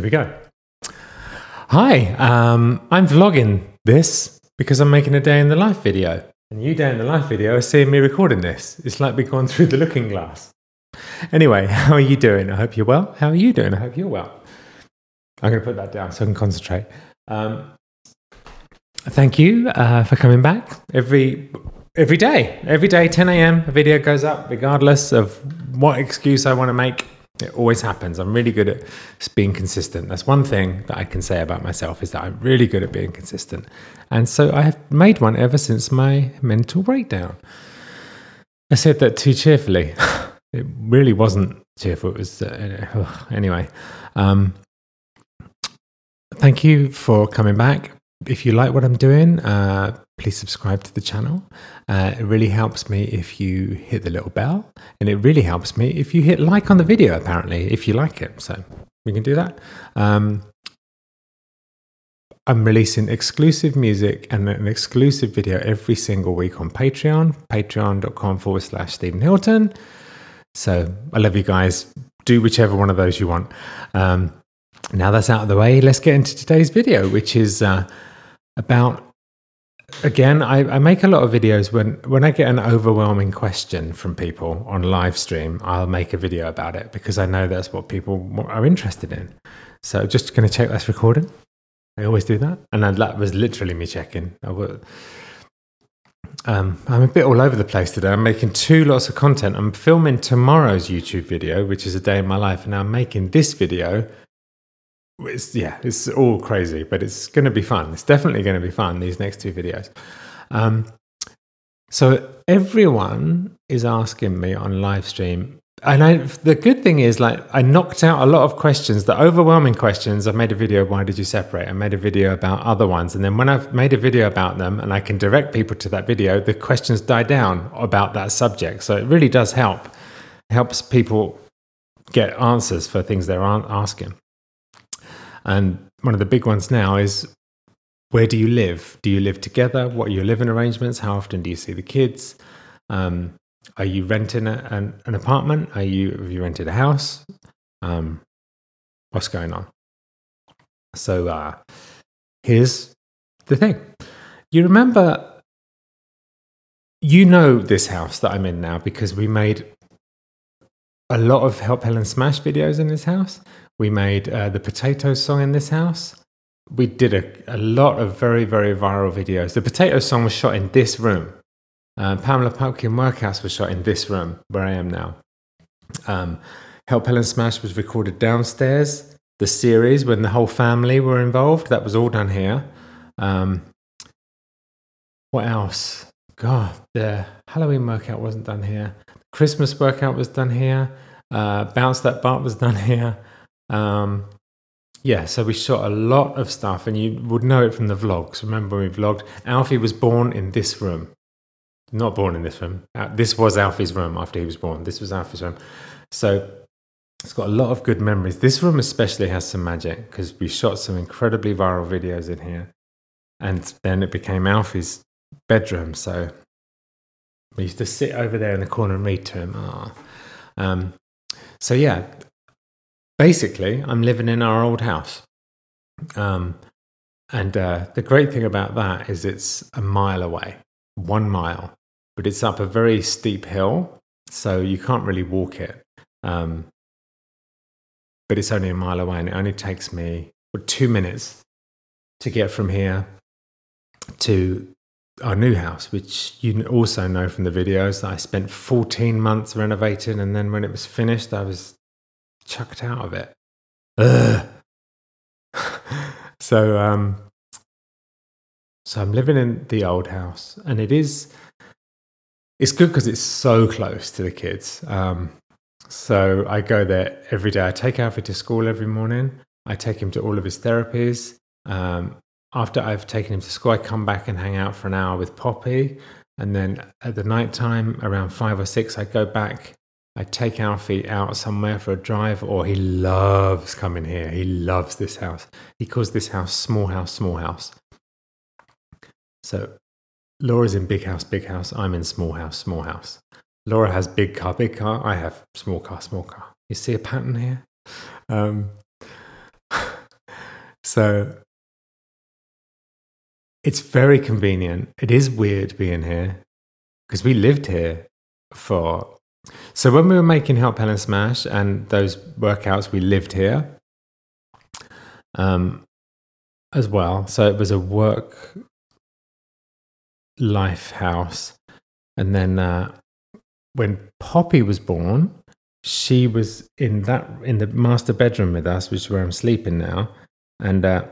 Here we go. Hi, um, I'm vlogging this because I'm making a day in the life video. And you day in the life video are seeing me recording this. It's like we've gone through the looking glass. Anyway, how are you doing? I hope you're well. How are you doing? I hope you're well. I'm going to put that down so I can concentrate. Um, thank you uh, for coming back every every day. Every day, 10 a.m. A video goes up, regardless of what excuse I want to make. It always happens. I'm really good at being consistent. That's one thing that I can say about myself is that I'm really good at being consistent. And so I have made one ever since my mental breakdown. I said that too cheerfully. it really wasn't cheerful. It was uh, anyway. Um, thank you for coming back. If you like what I'm doing, uh, please subscribe to the channel. Uh, it really helps me if you hit the little bell, and it really helps me if you hit like on the video, apparently, if you like it. So we can do that. Um, I'm releasing exclusive music and an exclusive video every single week on Patreon, patreon.com forward slash Stephen Hilton. So I love you guys. Do whichever one of those you want. Um, now that's out of the way, let's get into today's video, which is uh, about again I, I, make a lot of videos when when i get an overwhelming question from people on live stream i'll make a video about it because i know that's what people are interested in. So just going to check that's recording. I always do that. And that was literally me checking. I um, i'm a bit all over the place today. I'm making two lots of content. I'm filming tomorrow's youtube video which is a day in my life and i'm making this video it's yeah, it's all crazy, but it's going to be fun. It's definitely going to be fun. These next two videos. Um, so everyone is asking me on live stream, and I, the good thing is, like, I knocked out a lot of questions. The overwhelming questions. I made a video. Why did you separate? I made a video about other ones, and then when I've made a video about them, and I can direct people to that video, the questions die down about that subject. So it really does help. Helps people get answers for things they're asking. And one of the big ones now is where do you live? Do you live together? What are your living arrangements? How often do you see the kids? Um, are you renting a, an, an, apartment? Are you have you rented a house? Um, what's going on? So uh, here's the thing. You remember, you know this house that I'm in now because we made a lot of Help Helen Smash videos in this house. We made uh, the potato song in this house. We did a, a lot of very, very viral videos. The potato song was shot in this room. Uh, Pamela Pumpkin Workhouse was shot in this room where I am now. Um, Help Helen Smash was recorded downstairs. The series, when the whole family were involved, that was all done here. Um, what else? God, the Halloween workout wasn't done here. Christmas workout was done here. Uh, Bounce That Butt was done here. Um, yeah, so we shot a lot of stuff, and you would know it from the vlogs. Remember when we vlogged? Alfie was born in this room. Not born in this room. Uh, this was Alfie's room after he was born. This was Alfie's room. So it's got a lot of good memories. This room especially has some magic because we shot some incredibly viral videos in here. And then it became Alfie's bedroom. So we used to sit over there in the corner and read to him. Oh. Um, so yeah, basically, I'm living in our old house. Um, and uh, the great thing about that is it's a mile away, one mile, but it's up a very steep hill, so you can't really walk it. Um, but it's only a mile away, and it only takes me two minutes to get from here to our new house, which you also know from the videos that I spent 14 months renovating, and then when it was finished, I was chucked out of it. so, um, so I'm living in the old house, and it is it's good because it's so close to the kids. Um, so I go there every day. I take Alfie to school every morning. I take him to all of his therapies. Um, after I've taken him to school, I come back and hang out for an hour with Poppy. And then at the night time, around five or six, I go back I take Alfie out somewhere for a drive, or he loves coming here. He loves this house. He calls this house small house, small house. So Laura's in big house, big house. I'm in small house, small house. Laura has big car, big car. I have small car, small car. You see a pattern here? Um, so it's very convenient. It is weird being here because we lived here for. So when we were making Help Helen Smash and those workouts, we lived here um, as well. So it was a work life house. And then uh, when Poppy was born, she was in that in the master bedroom with us, which is where I'm sleeping now. And uh,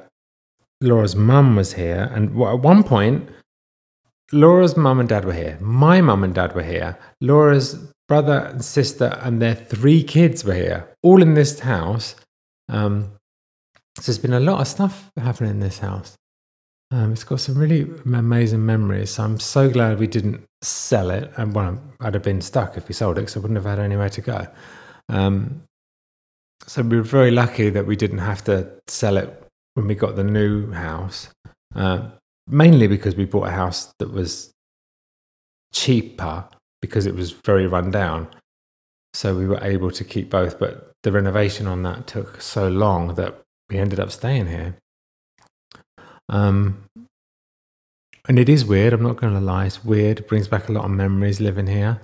Laura's mum was here, and at one point, Laura's mum and dad were here. My mum and dad were here. Laura's brother and sister and their three kids were here, all in this house. Um, so there's been a lot of stuff happening in this house. Um, it's got some really amazing memories. So I'm so glad we didn't sell it. And well, I'd have been stuck if we sold it because I wouldn't have had anywhere to go. Um, so we were very lucky that we didn't have to sell it when we got the new house, uh, mainly because we bought a house that was cheaper because it was very run down. So we were able to keep both, but the renovation on that took so long that we ended up staying here. Um, and it is weird. I'm not going to lie. It's weird. It brings back a lot of memories living here.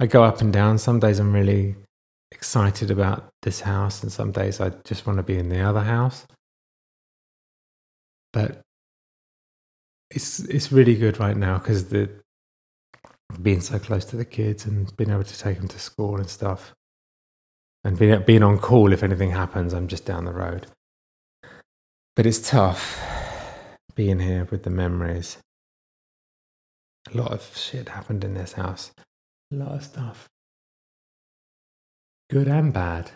I go up and down. Some days I'm really excited about this house, and some days I just want to be in the other house but it's it's really good right now because the being so close to the kids and being able to take them to school and stuff, and being being on call if anything happens. I'm just down the road, but it's tough being here with the memories. A lot of shit happened in this house. A lot of stuff, good and bad.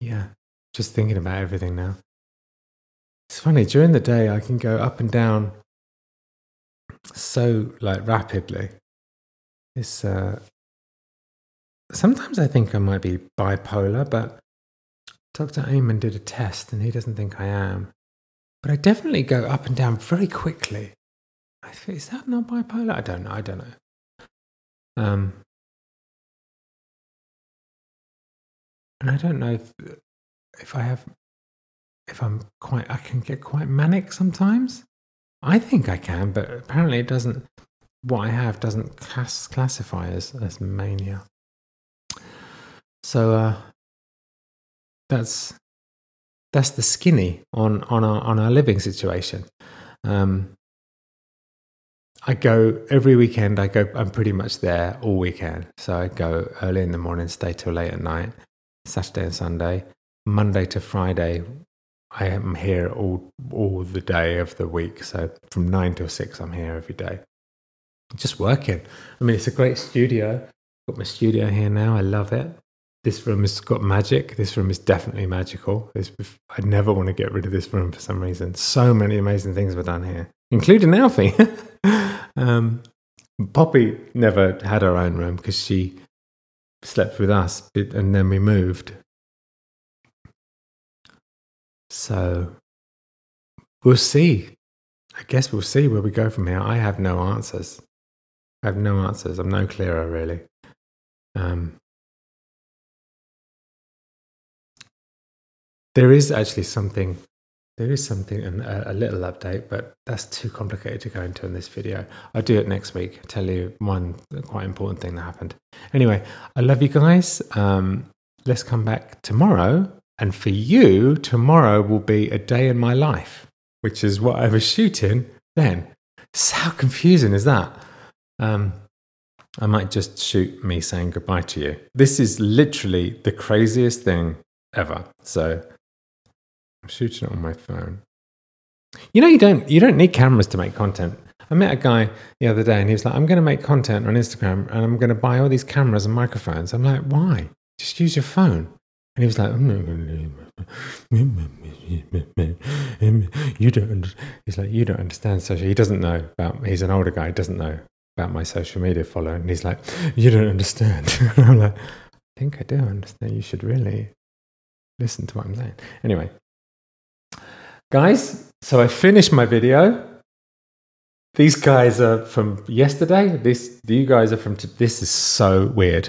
Yeah, just thinking about everything now. It's funny, during the day, I can go up and down so like rapidly. It's uh, sometimes I think I might be bipolar, but Dr. Amen did a test and he doesn't think I am. But I definitely go up and down very quickly. I think, is that not bipolar? I don't know. I don't know. Um, and I don't know if if I have if I'm quite I can get quite manic sometimes. I think I can, but apparently it doesn't. What I have doesn't class, classify as as mania. So uh, that's that's the skinny on on our on our living situation. Um, I go every weekend. I go. I'm pretty much there all weekend. So I go early in the morning, stay till late at night. Saturday and Sunday, Monday to Friday. I am here all all the day of the week. So from nine till six, I'm here every day, just working. I mean, it's a great studio. Got my studio here now. I love it. This room has got magic. This room is definitely magical. I'd never want to get rid of this room for some reason. So many amazing things were done here, including Alfie. um, Poppy never had her own room because she slept with us, and then we moved. So we'll see. I guess we'll see where we go from here. I have no answers. I have no answers. I'm no clearer, really. Um, there is actually something there is something, and a, little update, but that's too complicated to go into in this video. I'll do it next week. I'll tell you one quite important thing that happened. Anyway, I love you guys. Um, let's come back tomorrow. And for you, tomorrow will be a day in my life, which is what I was shooting then. So how confusing is that? Um, I might just shoot me saying goodbye to you. This is literally the craziest thing ever. So I'm shooting it on my phone. You know, you don't you don't need cameras to make content. I met a guy the other day, and he was like, "I'm going to make content on Instagram, and I'm going to buy all these cameras and microphones." I'm like, "Why? Just use your phone." And he was like, "You don't." He's like, "You don't understand social." He doesn't know about. He's an older guy. He doesn't know about my social media following. And he's like, "You don't understand." I'm like, "I think I do understand. You should really listen to what I'm saying." Anyway, Guys, so I finished my video. These guys are from yesterday. This, you guys are from. T- this is so weird.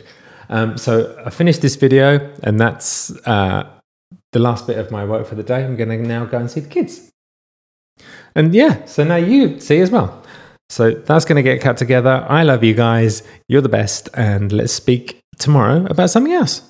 Um, so I finished this video, and that's uh, the last bit of my work for the day. I'm going to now go and see the kids. And yeah, so now you see as well. So that's going to get cut together. I love you guys. You're the best. And let's speak tomorrow about something else.